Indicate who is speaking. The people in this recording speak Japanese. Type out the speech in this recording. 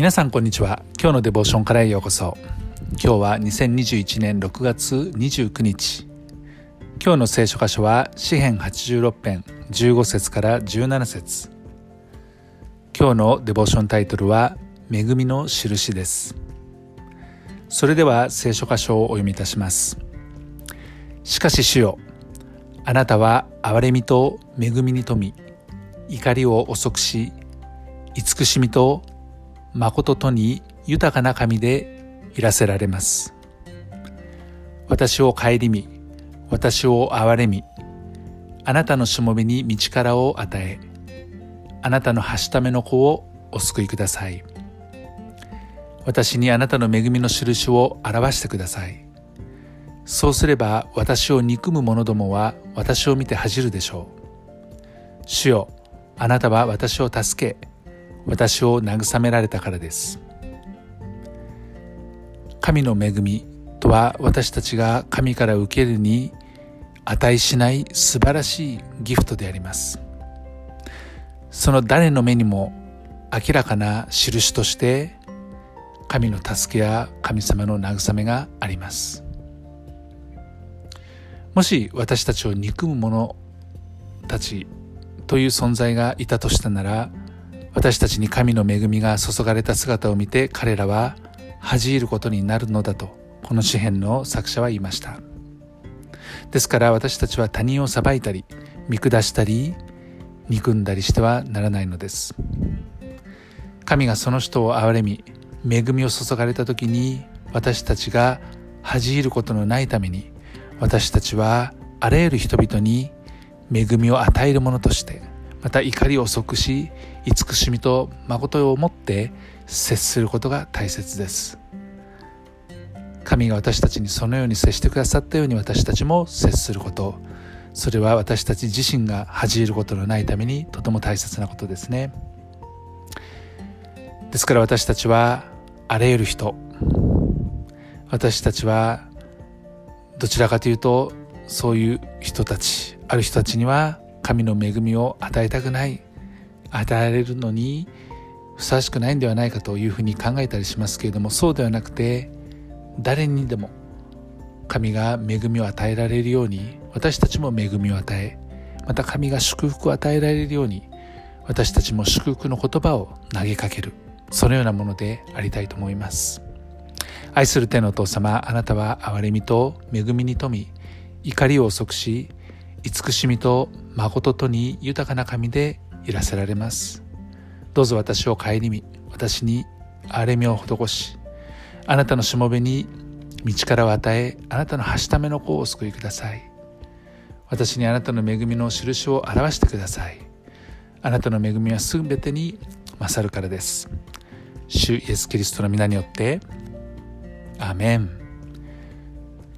Speaker 1: 皆さんこんにちは。今日のデボーションからへようこそ。今日は2021年6月29日。今日の聖書箇所は詩編86編15節から17節。今日のデボーションタイトルは恵みの印です。それでは聖書箇所をお読みいたします。しかし主よあなたは憐れみと恵みに富み怒りを遅くし慈しみと誠とに豊かな神でいらせられます。私を顧み、私を憐れみ、あなたのしもべに道からを与え、あなたのはしための子をお救いください。私にあなたの恵みの印を表してください。そうすれば私を憎む者どもは私を見て恥じるでしょう。主よ、あなたは私を助け、私を慰められたからです。神の恵みとは私たちが神から受けるに値しない素晴らしいギフトであります。その誰の目にも明らかな印として神の助けや神様の慰めがあります。もし私たちを憎む者たちという存在がいたとしたなら私たちに神の恵みが注がれた姿を見て彼らは恥じることになるのだとこの詩篇の作者は言いました。ですから私たちは他人を裁いたり見下したり憎んだりしてはならないのです。神がその人を憐れみ恵みを注がれた時に私たちが恥じることのないために私たちはあらゆる人々に恵みを与えるものとしてまた怒りを即し慈しみと誠をもって接することが大切です。神が私たちにそのように接してくださったように私たちも接すること。それは私たち自身が恥じることのないためにとても大切なことですね。ですから私たちはあらゆる人。私たちはどちらかというとそういう人たち。ある人たちには神の恵みを与えたくない。与えられるのにふさわしくないんではないかというふうに考えたりしますけれどもそうではなくて誰にでも神が恵みを与えられるように私たちも恵みを与えまた神が祝福を与えられるように私たちも祝福の言葉を投げかけるそのようなものでありたいと思います。愛する天のお父様あなたは憐れみと恵みに富み怒りを遅くし慈しみと誠とに豊かな神でいらせられます。どうぞ私を顧み私に憐れみを施しあなたのしもべに道からを与えあなたのはしための子をお救いください。私にあなたの恵みの印を表してください。あなたの恵みは全てに勝るからです。主イエス・キリストの皆によってアメン。